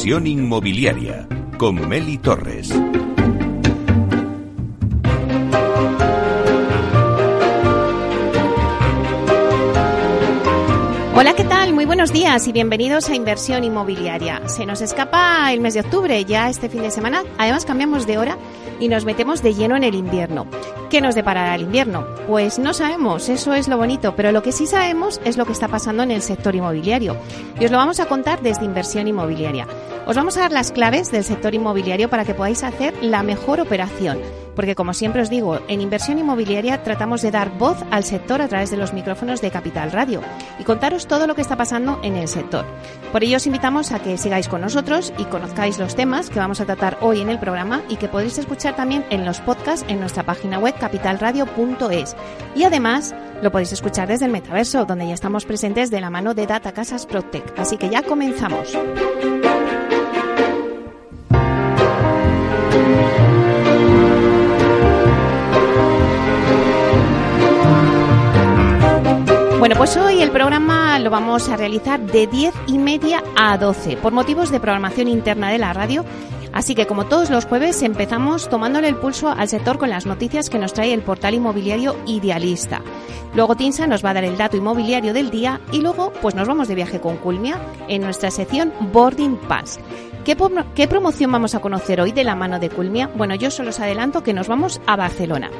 Inversión inmobiliaria con Meli Torres. Hola, ¿qué tal? Muy buenos días y bienvenidos a Inversión Inmobiliaria. Se nos escapa el mes de octubre, ya este fin de semana. Además cambiamos de hora y nos metemos de lleno en el invierno. ¿Qué nos deparará el invierno? Pues no sabemos, eso es lo bonito, pero lo que sí sabemos es lo que está pasando en el sector inmobiliario. Y os lo vamos a contar desde Inversión Inmobiliaria. Os vamos a dar las claves del sector inmobiliario para que podáis hacer la mejor operación porque como siempre os digo, en inversión inmobiliaria tratamos de dar voz al sector a través de los micrófonos de Capital Radio y contaros todo lo que está pasando en el sector. Por ello os invitamos a que sigáis con nosotros y conozcáis los temas que vamos a tratar hoy en el programa y que podéis escuchar también en los podcasts en nuestra página web capitalradio.es. Y además lo podéis escuchar desde el metaverso, donde ya estamos presentes de la mano de Data Casas Protec. Así que ya comenzamos. Bueno, pues hoy el programa lo vamos a realizar de 10 y media a 12 por motivos de programación interna de la radio. Así que como todos los jueves empezamos tomándole el pulso al sector con las noticias que nos trae el portal inmobiliario Idealista. Luego Tinsa nos va a dar el dato inmobiliario del día y luego pues nos vamos de viaje con Culmia en nuestra sección Boarding Pass. ¿Qué, promoción vamos a conocer hoy de la mano de Culmia? Bueno, yo solo os adelanto que nos vamos a Barcelona.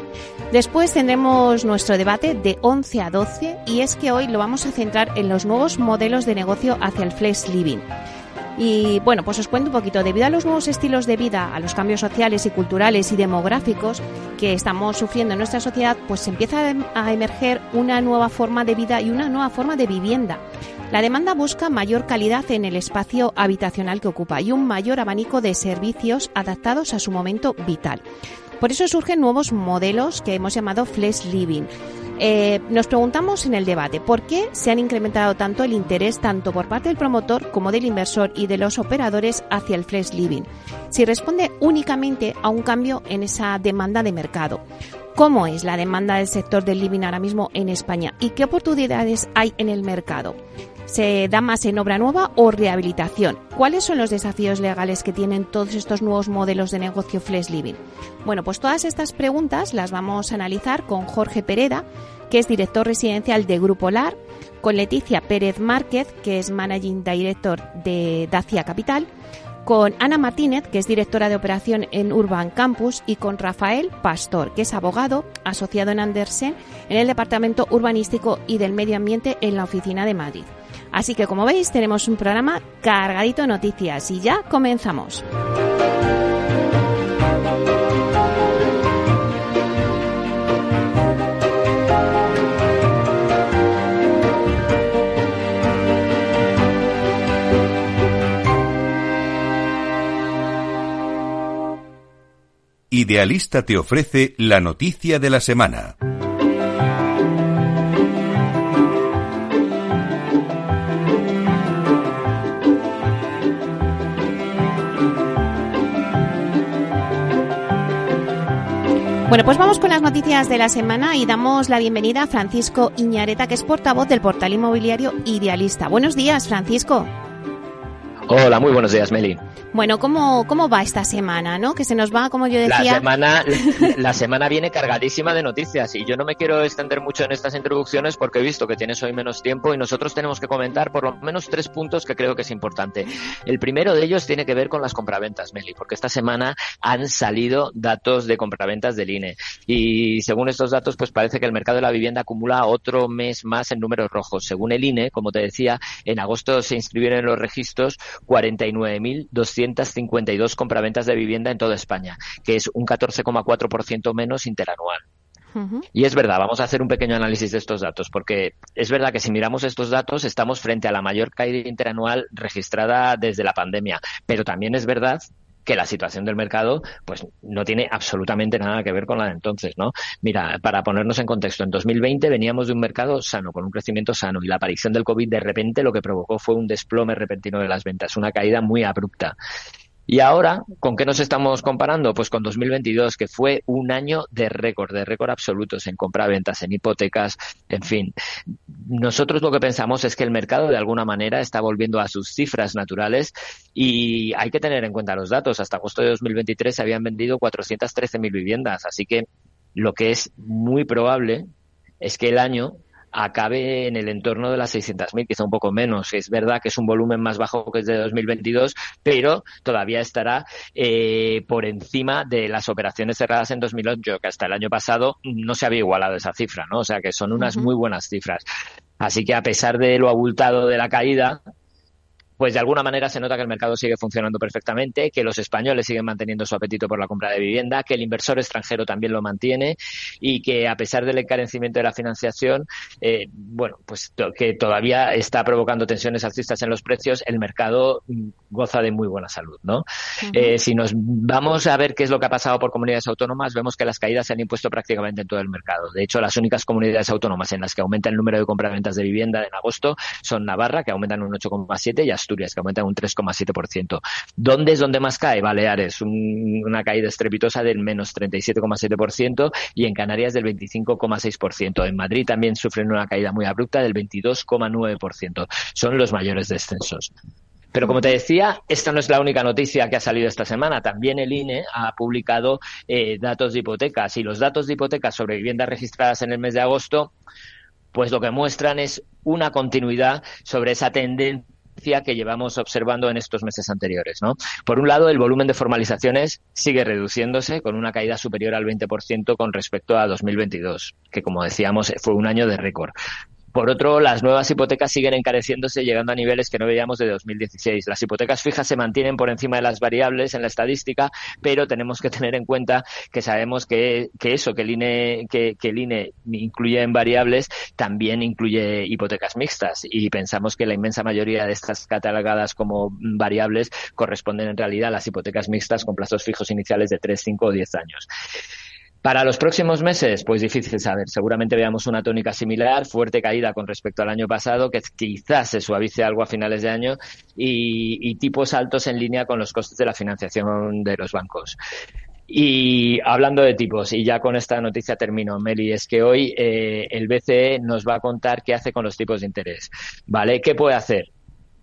Después tendremos nuestro debate de 11 a 12 y es que hoy lo vamos a centrar en los nuevos modelos de negocio hacia el flex living. Y bueno, pues os cuento un poquito. Debido a los nuevos estilos de vida, a los cambios sociales y culturales y demográficos que estamos sufriendo en nuestra sociedad, pues empieza a emerger una nueva forma de vida y una nueva forma de vivienda. La demanda busca mayor calidad en el espacio habitacional que ocupa y un mayor abanico de servicios adaptados a su momento vital. Por eso surgen nuevos modelos que hemos llamado Flex Living. Eh, nos preguntamos en el debate por qué se han incrementado tanto el interés tanto por parte del promotor como del inversor y de los operadores hacia el flex living. Si responde únicamente a un cambio en esa demanda de mercado. ¿Cómo es la demanda del sector del living ahora mismo en España y qué oportunidades hay en el mercado? ¿Se da más en obra nueva o rehabilitación? ¿Cuáles son los desafíos legales que tienen todos estos nuevos modelos de negocio Flex Living? Bueno, pues todas estas preguntas las vamos a analizar con Jorge Pereda, que es director residencial de Grupo LAR, con Leticia Pérez Márquez, que es Managing Director de Dacia Capital, con Ana Martínez, que es directora de operación en Urban Campus, y con Rafael Pastor, que es abogado asociado en Andersen en el Departamento Urbanístico y del Medio Ambiente en la Oficina de Madrid. Así que como veis tenemos un programa cargadito de noticias y ya comenzamos. Idealista te ofrece la noticia de la semana. Bueno, pues vamos con las noticias de la semana y damos la bienvenida a Francisco Iñareta, que es portavoz del portal inmobiliario Idealista. Buenos días, Francisco. Hola, muy buenos días, Meli. Bueno, ¿cómo, ¿cómo va esta semana, no? Que se nos va, como yo decía... La semana, la semana viene cargadísima de noticias y yo no me quiero extender mucho en estas introducciones porque he visto que tienes hoy menos tiempo y nosotros tenemos que comentar por lo menos tres puntos que creo que es importante. El primero de ellos tiene que ver con las compraventas, Meli, porque esta semana han salido datos de compraventas del INE y según estos datos, pues parece que el mercado de la vivienda acumula otro mes más en números rojos. Según el INE, como te decía, en agosto se inscribieron en los registros 49.200 252 compraventas de vivienda en toda España, que es un 14,4% menos interanual. Y es verdad, vamos a hacer un pequeño análisis de estos datos, porque es verdad que si miramos estos datos estamos frente a la mayor caída interanual registrada desde la pandemia, pero también es verdad que la situación del mercado pues no tiene absolutamente nada que ver con la de entonces, ¿no? Mira, para ponernos en contexto, en 2020 veníamos de un mercado sano, con un crecimiento sano, y la aparición del COVID de repente lo que provocó fue un desplome repentino de las ventas, una caída muy abrupta. Y ahora, ¿con qué nos estamos comparando? Pues con 2022, que fue un año de récord, de récord absolutos en compra-ventas, en hipotecas, en fin. Nosotros lo que pensamos es que el mercado de alguna manera está volviendo a sus cifras naturales y hay que tener en cuenta los datos. Hasta agosto de 2023 se habían vendido 413.000 viviendas, así que lo que es muy probable es que el año acabe en el entorno de las 600.000, quizá un poco menos. Es verdad que es un volumen más bajo que el de 2022, pero todavía estará eh, por encima de las operaciones cerradas en 2008, que hasta el año pasado no se había igualado esa cifra, ¿no? O sea que son unas muy buenas cifras. Así que a pesar de lo abultado de la caída, pues de alguna manera se nota que el mercado sigue funcionando perfectamente, que los españoles siguen manteniendo su apetito por la compra de vivienda, que el inversor extranjero también lo mantiene y que a pesar del encarecimiento de la financiación, eh, bueno, pues que todavía está provocando tensiones alcistas en los precios, el mercado mm, goza de muy buena salud, ¿no? Eh, si nos vamos a ver qué es lo que ha pasado por comunidades autónomas, vemos que las caídas se han impuesto prácticamente en todo el mercado. De hecho, las únicas comunidades autónomas en las que aumenta el número de compraventas de vivienda en agosto son Navarra, que aumentan un 8,7 y Asturias Asturias, que aumenta un 3,7%. ¿Dónde es donde más cae? Baleares, una caída estrepitosa del menos 37,7% y en Canarias del 25,6%. En Madrid también sufren una caída muy abrupta del 22,9%. Son los mayores descensos. Pero como te decía, esta no es la única noticia que ha salido esta semana. También el INE ha publicado eh, datos de hipotecas y los datos de hipotecas sobre viviendas registradas en el mes de agosto, pues lo que muestran es una continuidad sobre esa tendencia que llevamos observando en estos meses anteriores. Por un lado, el volumen de formalizaciones sigue reduciéndose con una caída superior al 20% con respecto a 2022, que como decíamos fue un año de récord. Por otro, las nuevas hipotecas siguen encareciéndose, llegando a niveles que no veíamos de 2016. Las hipotecas fijas se mantienen por encima de las variables en la estadística, pero tenemos que tener en cuenta que sabemos que, eso, que el, INE, que, el INE incluye en variables, también incluye hipotecas mixtas. Y pensamos que la inmensa mayoría de estas catalogadas como variables corresponden en realidad a las hipotecas mixtas con plazos fijos iniciales de 3, 5 o 10 años. Para los próximos meses, pues difícil saber. Seguramente veamos una tónica similar, fuerte caída con respecto al año pasado, que quizás se suavice algo a finales de año y, tipos altos en línea con los costes de la financiación de los bancos. Y hablando de tipos, y ya con esta noticia termino, Meli, es que hoy eh, el BCE nos va a contar qué hace con los tipos de interés. ¿Vale? ¿Qué puede hacer?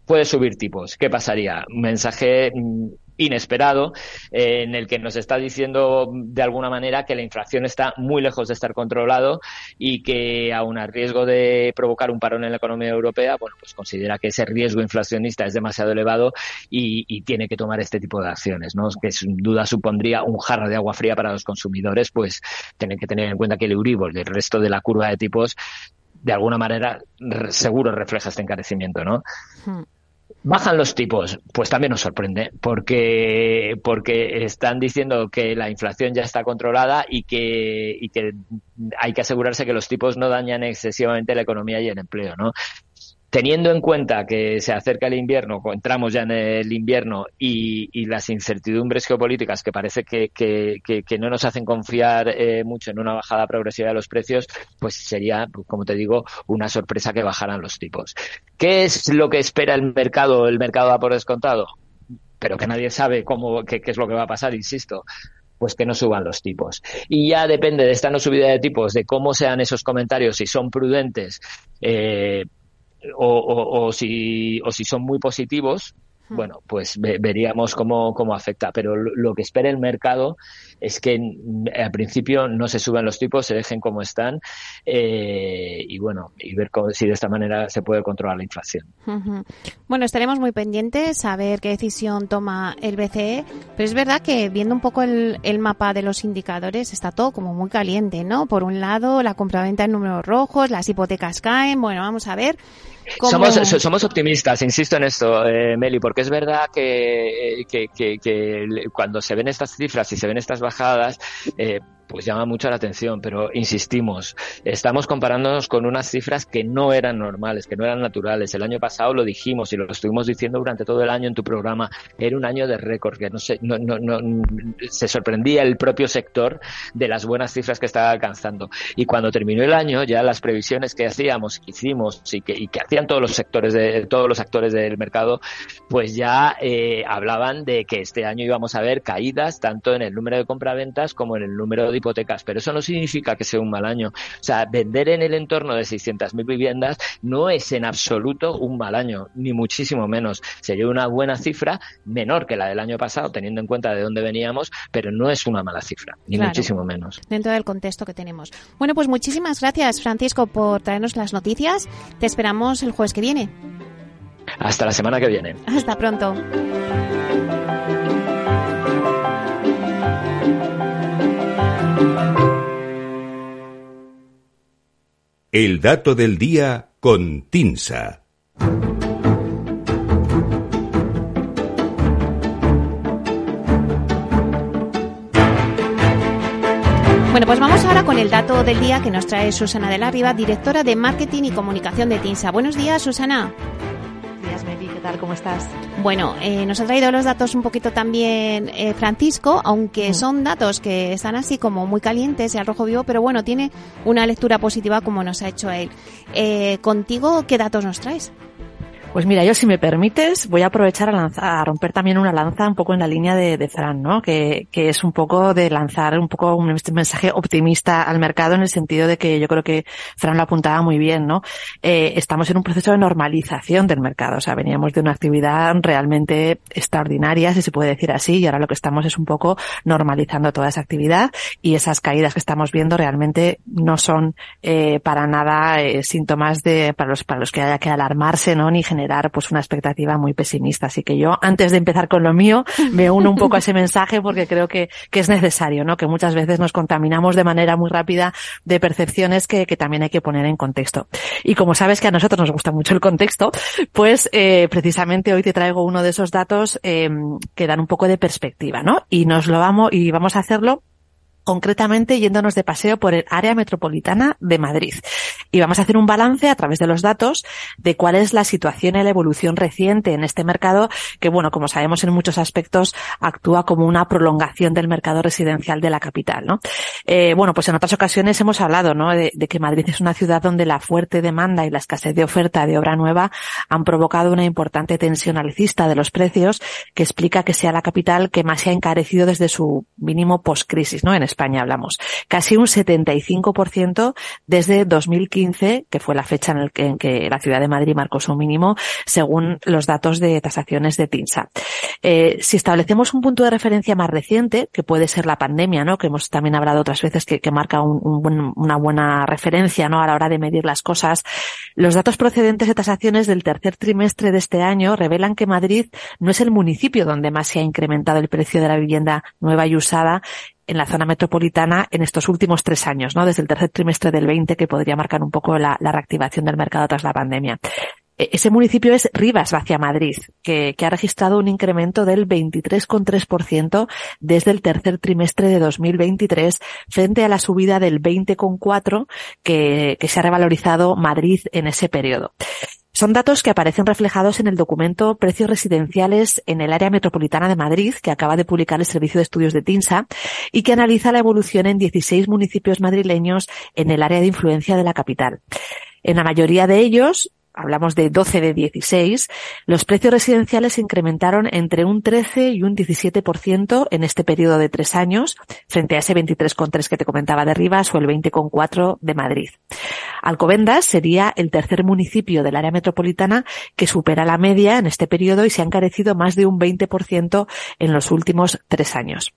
Puede subir tipos. ¿Qué pasaría? Mensaje mm, inesperado eh, en el que nos está diciendo de alguna manera que la inflación está muy lejos de estar controlado y que aun a riesgo de provocar un parón en la economía europea, bueno, pues considera que ese riesgo inflacionista es demasiado elevado y, tiene que tomar este tipo de acciones, ¿no? Que sin duda supondría un jarro de agua fría para los consumidores, pues tienen que tener en cuenta que el Euribor y el resto de la curva de tipos de alguna manera seguro refleja este encarecimiento, ¿no? Hmm. Bajan los tipos, pues también nos sorprende, porque, porque están diciendo que la inflación ya está controlada y que, y que hay que asegurarse que los tipos no dañan excesivamente la economía y el empleo, ¿no? Teniendo en cuenta que se acerca el invierno, entramos ya en el invierno y, las incertidumbres geopolíticas que parece que, no nos hacen confiar eh, mucho en una bajada progresiva de los precios, pues sería, como te digo, una sorpresa que bajaran los tipos. ¿Qué es lo que espera el mercado? El mercado da por descontado, pero que nadie sabe cómo, qué, es lo que va a pasar, insisto pues que no suban los tipos. Y ya depende de esta no subida de tipos, de cómo sean esos comentarios, si son prudentes, eh, o, o, si, o si son muy positivos, bueno, pues veríamos cómo, cómo afecta. Pero lo que espera el mercado es que al principio no se suban los tipos, se dejen como están eh, y bueno, y ver si de esta manera se puede controlar la inflación. Bueno, estaremos muy pendientes a ver qué decisión toma el BCE, pero es verdad que viendo un poco el, el mapa de los indicadores está todo como muy caliente, ¿no? Por un lado, la compraventa en números rojos, las hipotecas caen, bueno, vamos a ver somos, somos optimistas, insisto en esto, eh, Meli, porque es verdad que, que, que, que, cuando se ven estas cifras y se ven estas bajadas, eh, pues llama mucho la atención, pero insistimos, estamos comparándonos con unas cifras que no eran normales, que no eran naturales. El año pasado lo dijimos y lo estuvimos diciendo durante todo el año en tu programa, era un año de récord, que no se, no, no, no, se sorprendía el propio sector de las buenas cifras que estaba alcanzando. Y cuando terminó el año, ya las previsiones que hacíamos, que hicimos y que, y que hacían todos los sectores de, todos los actores del mercado, pues ya eh, hablaban de que este año íbamos a ver caídas tanto en el número de compraventas como en el número de hipotecas, pero eso no significa que sea un mal año. O sea, vender en el entorno de 600.000 viviendas no es en absoluto un mal año, ni muchísimo menos. Sería una buena cifra, menor que la del año pasado, teniendo en cuenta de dónde veníamos, pero no es una mala cifra, ni muchísimo menos. Dentro del contexto que tenemos. Bueno, pues muchísimas gracias, Francisco, por traernos las noticias. Te esperamos el jueves que viene. Hasta la semana que viene. Hasta pronto. El dato del día con Tinsa. Bueno, pues vamos ahora con el dato del día que nos trae Susana de la Riva, directora de Marketing y Comunicación de TINSA. Buenos días, Susana. ¿Cómo estás? Bueno, eh, nos ha traído los datos un poquito también eh, Francisco, aunque mm. son datos que están así como muy calientes y al rojo vivo, pero bueno, tiene una lectura positiva como nos ha hecho él. Eh, contigo, ¿qué datos nos traes? Pues mira, yo si me permites, voy a aprovechar a, lanzar, a romper también una lanza un poco en la línea de, de Fran, ¿no? Que, que, es un poco de lanzar un poco un mensaje optimista al mercado en el sentido de que yo creo que Fran lo apuntaba muy bien, ¿no? Eh, estamos en un proceso de normalización del mercado, o sea, veníamos de una actividad realmente extraordinaria, si se puede decir así, y ahora lo que estamos es un poco normalizando toda esa actividad y esas caídas que estamos viendo realmente no son eh, para nada eh, síntomas de para los para los que haya que alarmarse, ¿no? Ni generar dar pues una expectativa muy pesimista. Así que yo, antes de empezar con lo mío, me uno un poco a ese mensaje porque creo que, que es necesario, ¿no? Que muchas veces nos contaminamos de manera muy rápida de percepciones que, que también hay que poner en contexto. Y como sabes que a nosotros nos gusta mucho el contexto, pues eh, precisamente hoy te traigo uno de esos datos eh, que dan un poco de perspectiva, ¿no? Y nos lo vamos, y vamos a hacerlo concretamente yéndonos de paseo por el área metropolitana de Madrid. Y vamos a hacer un balance a través de los datos de cuál es la situación y la evolución reciente en este mercado, que bueno, como sabemos en muchos aspectos actúa como una prolongación del mercado residencial de la capital, ¿no? Eh, bueno, pues en otras ocasiones hemos hablado, ¿no? De, que Madrid es una ciudad donde la fuerte demanda y la escasez de oferta de obra nueva han provocado una importante tensión alcista de los precios que explica que sea la capital que más se ha encarecido desde su mínimo post-crisis, ¿no? En hablamos. Casi un 75% desde 2015, que fue la fecha en, el que, en que la ciudad de Madrid marcó su mínimo, según los datos de tasaciones de TINSA. Eh, si establecemos un punto de referencia más reciente, que puede ser la pandemia, ¿no? Que hemos también hablado otras veces que, que marca un, un buen, una buena referencia, ¿no? A la hora de medir las cosas. Los datos procedentes de tasaciones del tercer trimestre de este año revelan que Madrid no es el municipio donde más se ha incrementado el precio de la vivienda nueva y usada en la zona metropolitana en estos últimos tres años, ¿no? Desde el tercer trimestre del 20, que podría marcar un poco la, reactivación del mercado tras la pandemia. E, ese municipio es Rivas Vacia Madrid, que, ha registrado un incremento del 23,3% desde el tercer trimestre de 2023 frente a la subida del 20,4% que, que se ha revalorizado Madrid en ese periodo. Son datos que aparecen reflejados en el documento Precios Residenciales en el área metropolitana de Madrid, que acaba de publicar el Servicio de Estudios de TINSA, y que analiza la evolución en 16 municipios madrileños en el área de influencia de la capital. En la mayoría de ellos, hablamos de 12 de 16, los precios residenciales se incrementaron entre un 13 y un 17% en este periodo de tres años, frente a ese 23,3 que te comentaba de Rivas o el 20,4 de Madrid. Alcobendas sería el tercer municipio del área metropolitana que supera la media en este periodo y se ha encarecido más de un 20% en los últimos tres años.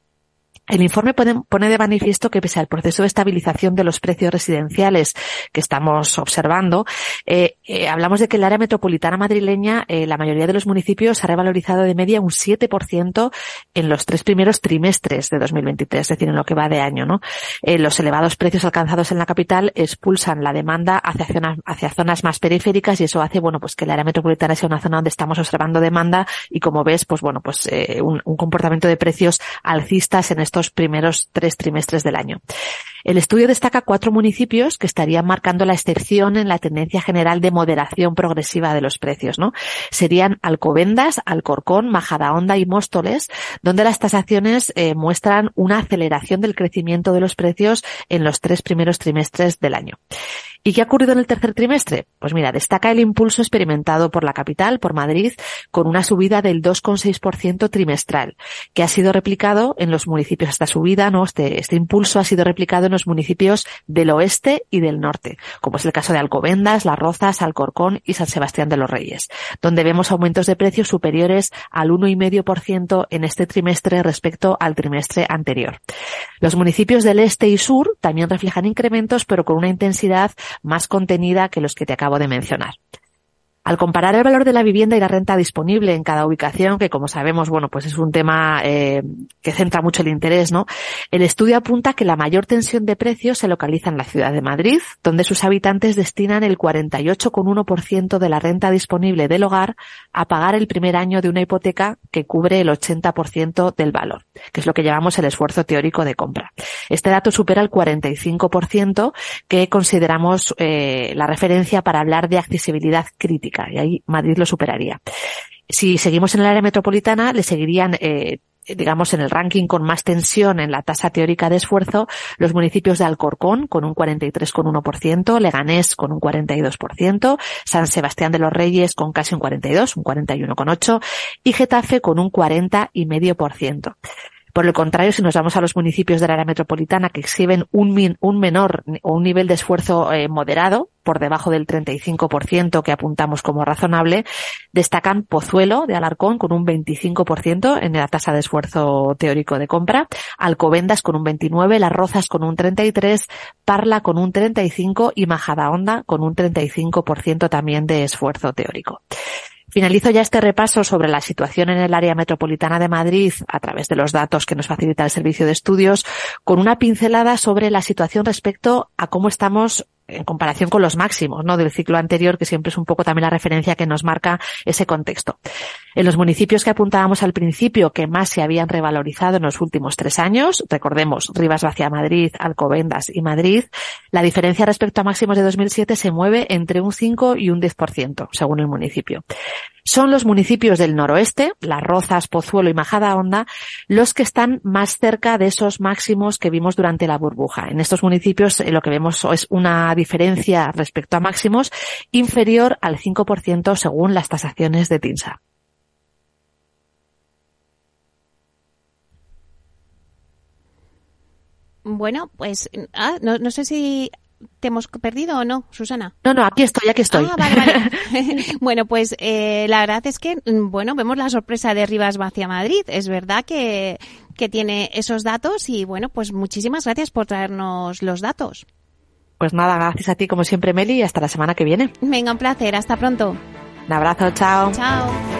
El informe pone, de manifiesto que pese al proceso de estabilización de los precios residenciales que estamos observando, eh, eh, hablamos de que el área metropolitana madrileña, eh, la mayoría de los municipios ha revalorizado de media un 7% en los tres primeros trimestres de 2023, es decir, en lo que va de año. ¿no? los elevados precios alcanzados en la capital expulsan la demanda hacia zonas, más periféricas y eso hace bueno pues que el área metropolitana sea una zona donde estamos observando demanda y como ves, pues bueno, pues un comportamiento de precios alcistas en estos primeros tres trimestres del año. El estudio destaca cuatro municipios que estarían marcando la excepción en la tendencia general de moderación progresiva de los precios, ¿no? Serían Alcobendas, Alcorcón, Majadahonda y Móstoles, donde las tasaciones eh, muestran una aceleración del crecimiento de los precios en los tres primeros trimestres del año. ¿Y qué ha ocurrido en el tercer trimestre? Pues mira, destaca el impulso experimentado por la capital, por Madrid, con una subida del 2,6% trimestral, que ha sido replicado en los municipios. Esta subida, ¿no? Este, este impulso ha sido replicado en los municipios del oeste y del norte, como es el caso de Alcobendas, Las Rozas, Alcorcón y San Sebastián de los Reyes, donde vemos aumentos de precios superiores al 1,5% en este trimestre respecto al trimestre anterior. Los municipios del este y sur también reflejan incrementos, pero con una intensidad más contenida que los que te acabo de mencionar. Al comparar el valor de la vivienda y la renta disponible en cada ubicación, que como sabemos, bueno, pues es un tema eh, que centra mucho el interés, ¿no? El estudio apunta que la mayor tensión de precios se localiza en la ciudad de Madrid, donde sus habitantes destinan el 48,1% de la renta disponible del hogar a pagar el primer año de una hipoteca que cubre el 80% del valor, que es lo que llamamos el esfuerzo teórico de compra. Este dato supera el 45% que consideramos eh, la referencia para hablar de accesibilidad crítica y ahí Madrid lo superaría. Si seguimos en el área metropolitana, le seguirían eh, digamos, en el ranking con más tensión en la tasa teórica de esfuerzo, los municipios de Alcorcón con un 43,1%, Leganés con un 42%, San Sebastián de los Reyes con casi un 42, un 41,8% y Getafe con un 40,5%. Por el contrario, si nos vamos a los municipios del área metropolitana que exhiben un, menor o un nivel de esfuerzo eh, moderado, por debajo del 35% que apuntamos como razonable, destacan Pozuelo de Alarcón con un 25% en la tasa de esfuerzo teórico de compra, Alcobendas con un 29%, Las Rozas con un 33%, Parla con un 35% y Majadahonda con un 35% también de esfuerzo teórico. Finalizo ya este repaso sobre la situación en el área metropolitana de Madrid a través de los datos que nos facilita el Servicio de Estudios con una pincelada sobre la situación respecto a cómo estamos en comparación con los máximos ¿no? del ciclo anterior, que siempre es un poco también la referencia que nos marca ese contexto. En los municipios que apuntábamos al principio que más se habían revalorizado en los últimos tres años, recordemos Rivas Vacia Madrid, Alcobendas y Madrid, la diferencia respecto a máximos de 2007 se mueve entre un 5 y un 10%, según el municipio. Son los municipios del noroeste, Las Rozas, Pozuelo y Majadahonda, los que están más cerca de esos máximos que vimos durante la burbuja. En estos municipios eh, lo que vemos es una diferencia respecto a máximos inferior al 5% según las tasaciones de TINSA. Bueno, pues ah, no, no, sé si te hemos perdido o no, Susana. No, no, aquí estoy, aquí estoy. Ah, vale, vale. bueno, pues eh, la verdad es que, mm, bueno, vemos la sorpresa de Rivas hacia Madrid. Es verdad que, que tiene esos datos y, bueno, pues muchísimas gracias por traernos los datos. Pues nada, gracias a ti como siempre, Meli, y hasta la semana que viene. Venga, un placer. Hasta pronto. Un abrazo, chao. Chao.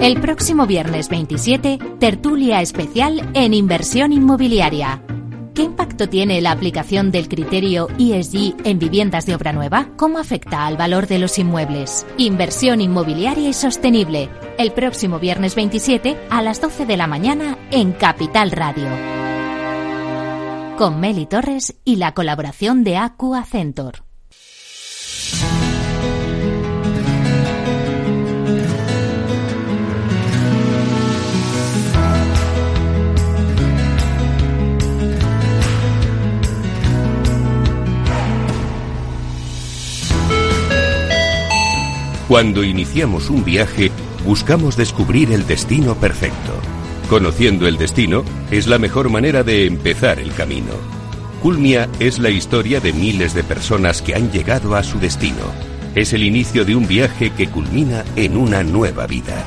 El próximo viernes 27, tertulia especial en inversión inmobiliaria. ¿Qué impacto tiene la aplicación del criterio ESG en viviendas de obra nueva? ¿Cómo afecta al valor de los inmuebles? Inversión inmobiliaria y sostenible. El próximo viernes 27 a las 12 de la mañana en Capital Radio. Con Meli Torres y la colaboración de Aqua Centor. Cuando iniciamos un viaje, buscamos descubrir el destino perfecto. Conociendo el destino es la mejor manera de empezar el camino. Culmia es la historia de miles de personas que han llegado a su destino. Es el inicio de un viaje que culmina en una nueva vida.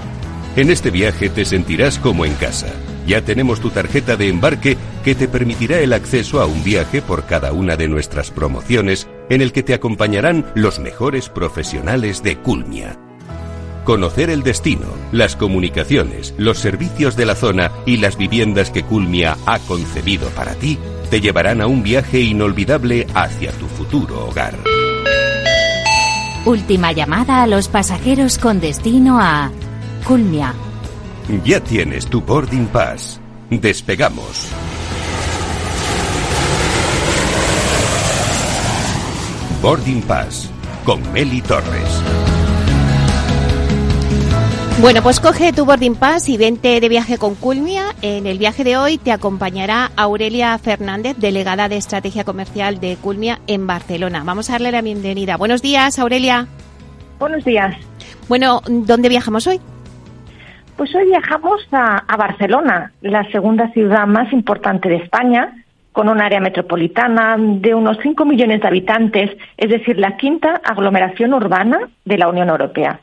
En este viaje te sentirás como en casa. Ya tenemos tu tarjeta de embarque que te permitirá el acceso a un viaje por cada una de nuestras promociones en el que te acompañarán los mejores profesionales de Culmia. Conocer el destino, las comunicaciones, los servicios de la zona y las viviendas que Culmia ha concebido para ti te llevarán a un viaje inolvidable hacia tu futuro hogar. Última llamada a los pasajeros con destino a Culmia. Ya tienes tu boarding pass. Despegamos. Boarding Pass con Meli Torres. Bueno, pues coge tu boarding pass y vente de viaje con Culmia. En el viaje de hoy te acompañará Aurelia Fernández, delegada de Estrategia Comercial de Culmia en Barcelona. Vamos a darle la bienvenida. Buenos días, Aurelia. Buenos días. Bueno, ¿dónde viajamos hoy? Pues hoy viajamos a, a Barcelona, la segunda ciudad más importante de España, con un área metropolitana de unos 5 millones de habitantes, es decir, la quinta aglomeración urbana de la Unión Europea.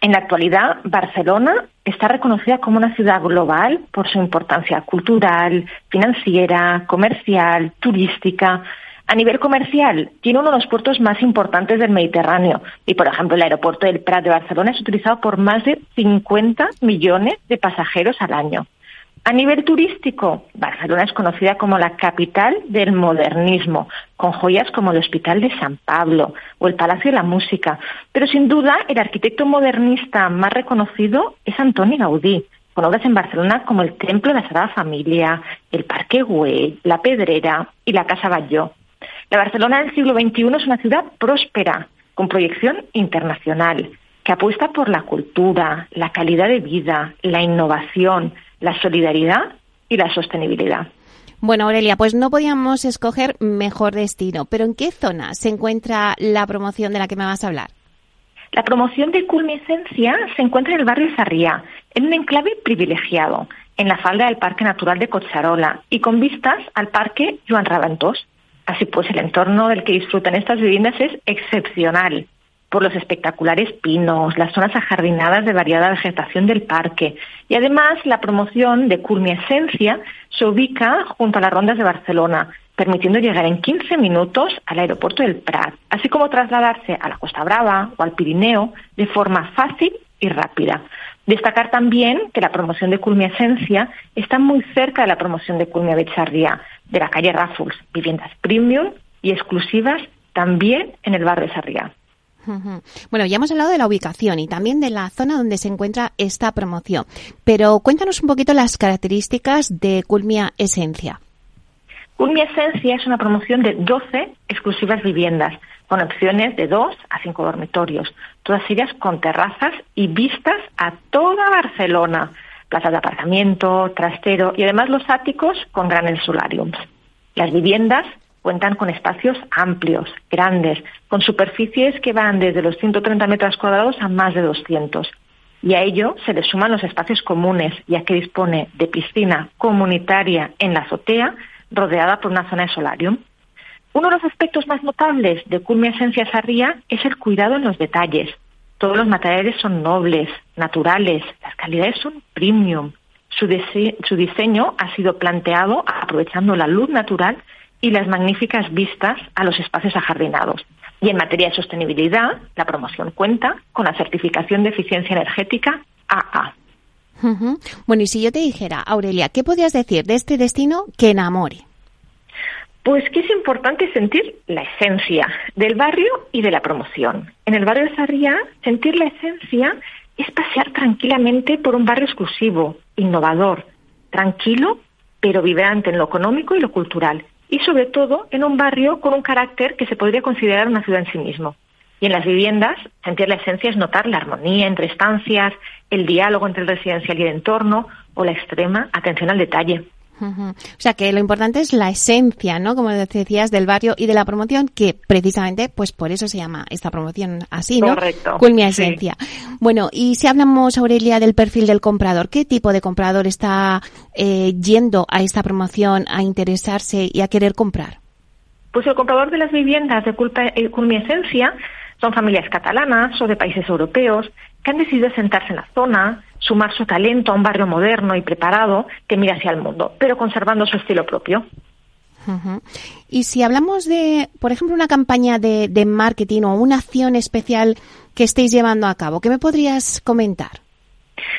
En la actualidad, Barcelona está reconocida como una ciudad global por su importancia cultural, financiera, comercial, turística. A nivel comercial, tiene uno de los puertos más importantes del Mediterráneo y, por ejemplo, el aeropuerto del Prat de Barcelona es utilizado por más de 50 millones de pasajeros al año. A nivel turístico, Barcelona es conocida como la capital del modernismo, con joyas como el Hospital de San Pablo o el Palacio de la Música. Pero sin duda, el arquitecto modernista más reconocido es Antoni Gaudí, con obras en Barcelona como el Templo de la Sagrada Familia, el Parque Güell, la Pedrera y la Casa Batlló. La Barcelona del siglo XXI es una ciudad próspera, con proyección internacional, que apuesta por la cultura, la calidad de vida, la innovación, la solidaridad y la sostenibilidad. Bueno, Aurelia, pues no podíamos escoger mejor destino, pero ¿en qué zona se encuentra la promoción de la que me vas a hablar? La promoción de Culmiescencia se encuentra en el barrio Sarriá, en un enclave privilegiado, en la falda del Parque Natural de Cocharola y con vistas al Parque Joan Raventós. Así pues, el entorno del que disfrutan estas viviendas es excepcional por los espectaculares pinos, las zonas ajardinadas de variada vegetación del parque. Y además, la promoción de Esencia se ubica junto a las rondas de Barcelona, permitiendo llegar en 15 minutos al aeropuerto del Prat, así como trasladarse a la Costa Brava o al Pirineo de forma fácil y rápida. Destacar también que la promoción de Esencia está muy cerca de la promoción de Culmia Becharría, de la calle Raffles, viviendas premium y exclusivas también en el barrio de Sarriá. Bueno, ya hemos hablado de la ubicación y también de la zona donde se encuentra esta promoción, pero cuéntanos un poquito las características de Culmia Esencia. Culmia Esencia es una promoción de 12 exclusivas viviendas, con opciones de 2 a 5 dormitorios, todas ellas con terrazas y vistas a toda Barcelona, plazas de aparcamiento, trastero y además los áticos con grandes solariums. Las viviendas cuentan con espacios amplios, grandes, con superficies que van desde los 130 metros cuadrados a más de 200. Y a ello se le suman los espacios comunes, ya que dispone de piscina comunitaria en la azotea, rodeada por una zona de solarium. Uno de los aspectos más notables de Culmia Esencia Sarria es el cuidado en los detalles. Todos los materiales son nobles, naturales, las calidades son premium. Su, su diseño ha sido planteado aprovechando la luz natural y las magníficas vistas a los espacios ajardinados. Y en materia de sostenibilidad, la promoción cuenta con la certificación de eficiencia energética AA. Bueno, y si yo te dijera, Aurelia, ¿qué podrías decir de este destino que enamore? Pues que es importante sentir la esencia del barrio y de la promoción. En el barrio de Sarriá, sentir la esencia es pasear tranquilamente por un barrio exclusivo, innovador, tranquilo, pero vibrante en lo económico y lo cultural y sobre todo en un barrio con un carácter que se podría considerar una ciudad en sí mismo. Y en las viviendas, sentir la esencia es notar la armonía entre estancias, el diálogo entre el residencial y el entorno o la extrema atención al detalle. O sea que lo importante es la esencia, ¿no? Como decías, del barrio y de la promoción, que precisamente, pues por eso se llama esta promoción así, ¿no? Correcto. Culmia Esencia. Bueno, y si hablamos, Aurelia, del perfil del comprador, ¿qué tipo de comprador está eh, yendo a esta promoción a interesarse y a querer comprar? Pues el comprador de las viviendas de eh, Culmia Esencia son familias catalanas o de países europeos que han decidido sentarse en la zona, sumar su talento a un barrio moderno y preparado que mira hacia el mundo, pero conservando su estilo propio. Y si hablamos de, por ejemplo, una campaña de, de, marketing o una acción especial que estéis llevando a cabo, ¿qué me podrías comentar?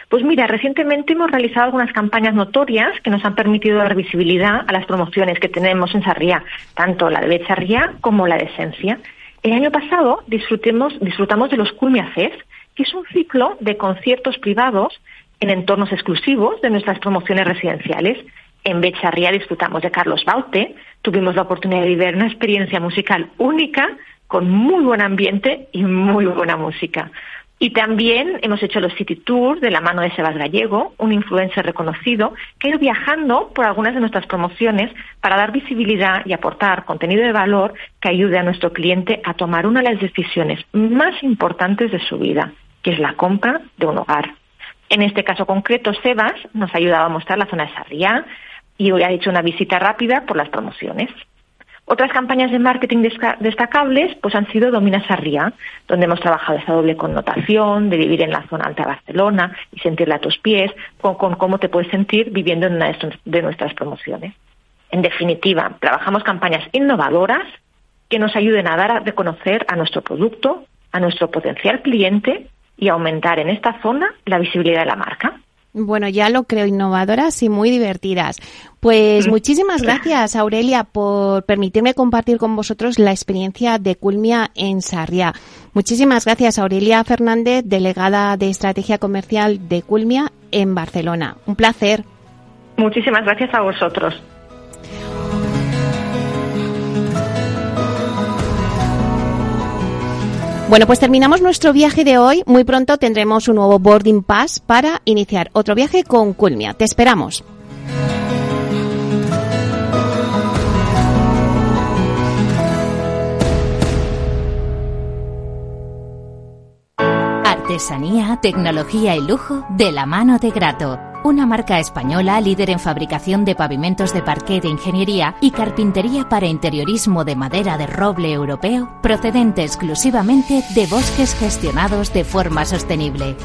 Pues mira, recientemente hemos realizado algunas campañas notorias que nos han permitido dar visibilidad a las promociones que tenemos en Sarriá, tanto la de Becharriá como la de Esencia. El año pasado disfrutamos de los Culmia Fest, que es un ciclo de conciertos privados en entornos exclusivos de nuestras promociones residenciales. En Becharría disfrutamos de Carlos Baute, tuvimos la oportunidad de vivir una experiencia musical única, con muy buen ambiente y muy buena música. Y también hemos hecho los City Tours de la mano de Sebas Gallego, un influencer reconocido, que ha ido viajando por algunas de nuestras promociones para dar visibilidad y aportar contenido de valor que ayude a nuestro cliente a tomar una de las decisiones más importantes de su vida, que es la compra de un hogar. En este caso concreto, Sebas nos ha ayudado a mostrar la zona de Sarriá y hoy ha hecho una visita rápida por las promociones. Otras campañas de marketing destacables pues han sido Domina Sarriá, donde hemos trabajado esa doble connotación de vivir en la zona alta de Barcelona y sentirla a tus pies, con, con cómo te puedes sentir viviendo en una de nuestras promociones. En definitiva, trabajamos campañas innovadoras que nos ayuden a dar a reconocer a nuestro producto, a nuestro potencial cliente y aumentar en esta zona la visibilidad de la marca. Bueno, ya lo creo, innovadoras y muy divertidas. Pues muchísimas gracias, Aurelia, por permitirme compartir con vosotros la experiencia de Culmia en Sarriá. Muchísimas gracias, Aurelia Fernández, delegada de Estrategia Comercial de Culmia en Barcelona. Un placer. Muchísimas gracias a vosotros. Bueno, pues terminamos nuestro viaje de hoy. Muy pronto tendremos un nuevo boarding pass para iniciar otro viaje con Culmia. Te esperamos. Artesanía, tecnología y lujo de la mano de Grato una marca española líder en fabricación de pavimentos de parqué de ingeniería y carpintería para interiorismo de madera de roble europeo, procedente exclusivamente de bosques gestionados de forma sostenible.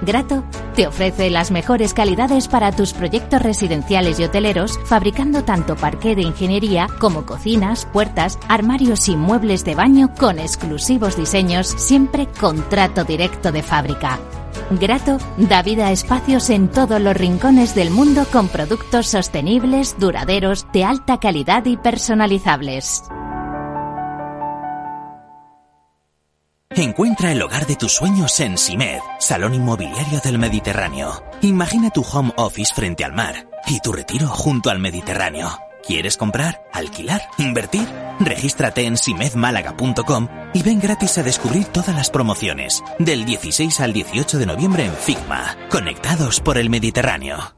Grato te ofrece las mejores calidades para tus proyectos residenciales y hoteleros, fabricando tanto parqué de ingeniería como cocinas, puertas, armarios y muebles de baño con exclusivos diseños, siempre con trato directo de fábrica. Grato da vida a espacios en todos los rincones del mundo con productos sostenibles, duraderos, de alta calidad y personalizables. Encuentra el hogar de tus sueños en Simed, Salón Inmobiliario del Mediterráneo. Imagina tu home office frente al mar y tu retiro junto al Mediterráneo. ¿Quieres comprar, alquilar, invertir? Regístrate en simedmálaga.com y ven gratis a descubrir todas las promociones del 16 al 18 de noviembre en Figma, conectados por el Mediterráneo.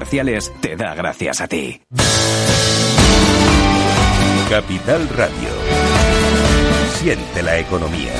Te da gracias a ti. Capital Radio. Siente la economía.